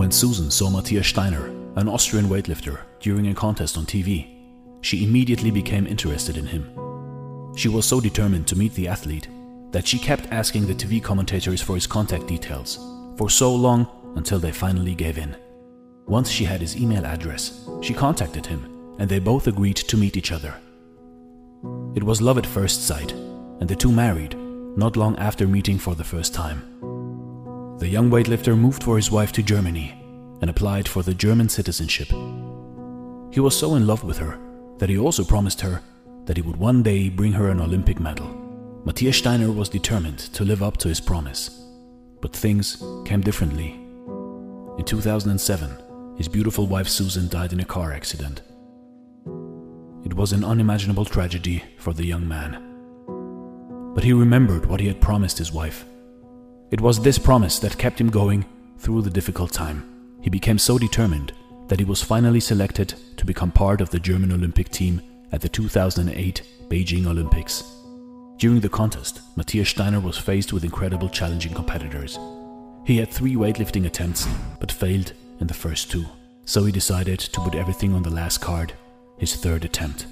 When Susan saw Matthias Steiner, an Austrian weightlifter, during a contest on TV, she immediately became interested in him. She was so determined to meet the athlete that she kept asking the TV commentators for his contact details for so long until they finally gave in. Once she had his email address, she contacted him and they both agreed to meet each other. It was love at first sight, and the two married not long after meeting for the first time. The young weightlifter moved for his wife to Germany and applied for the German citizenship. He was so in love with her that he also promised her that he would one day bring her an Olympic medal. Matthias Steiner was determined to live up to his promise, but things came differently. In 2007, his beautiful wife Susan died in a car accident. It was an unimaginable tragedy for the young man. But he remembered what he had promised his wife. It was this promise that kept him going through the difficult time. He became so determined that he was finally selected to become part of the German Olympic team at the 2008 Beijing Olympics. During the contest, Matthias Steiner was faced with incredible challenging competitors. He had three weightlifting attempts, but failed in the first two. So he decided to put everything on the last card his third attempt.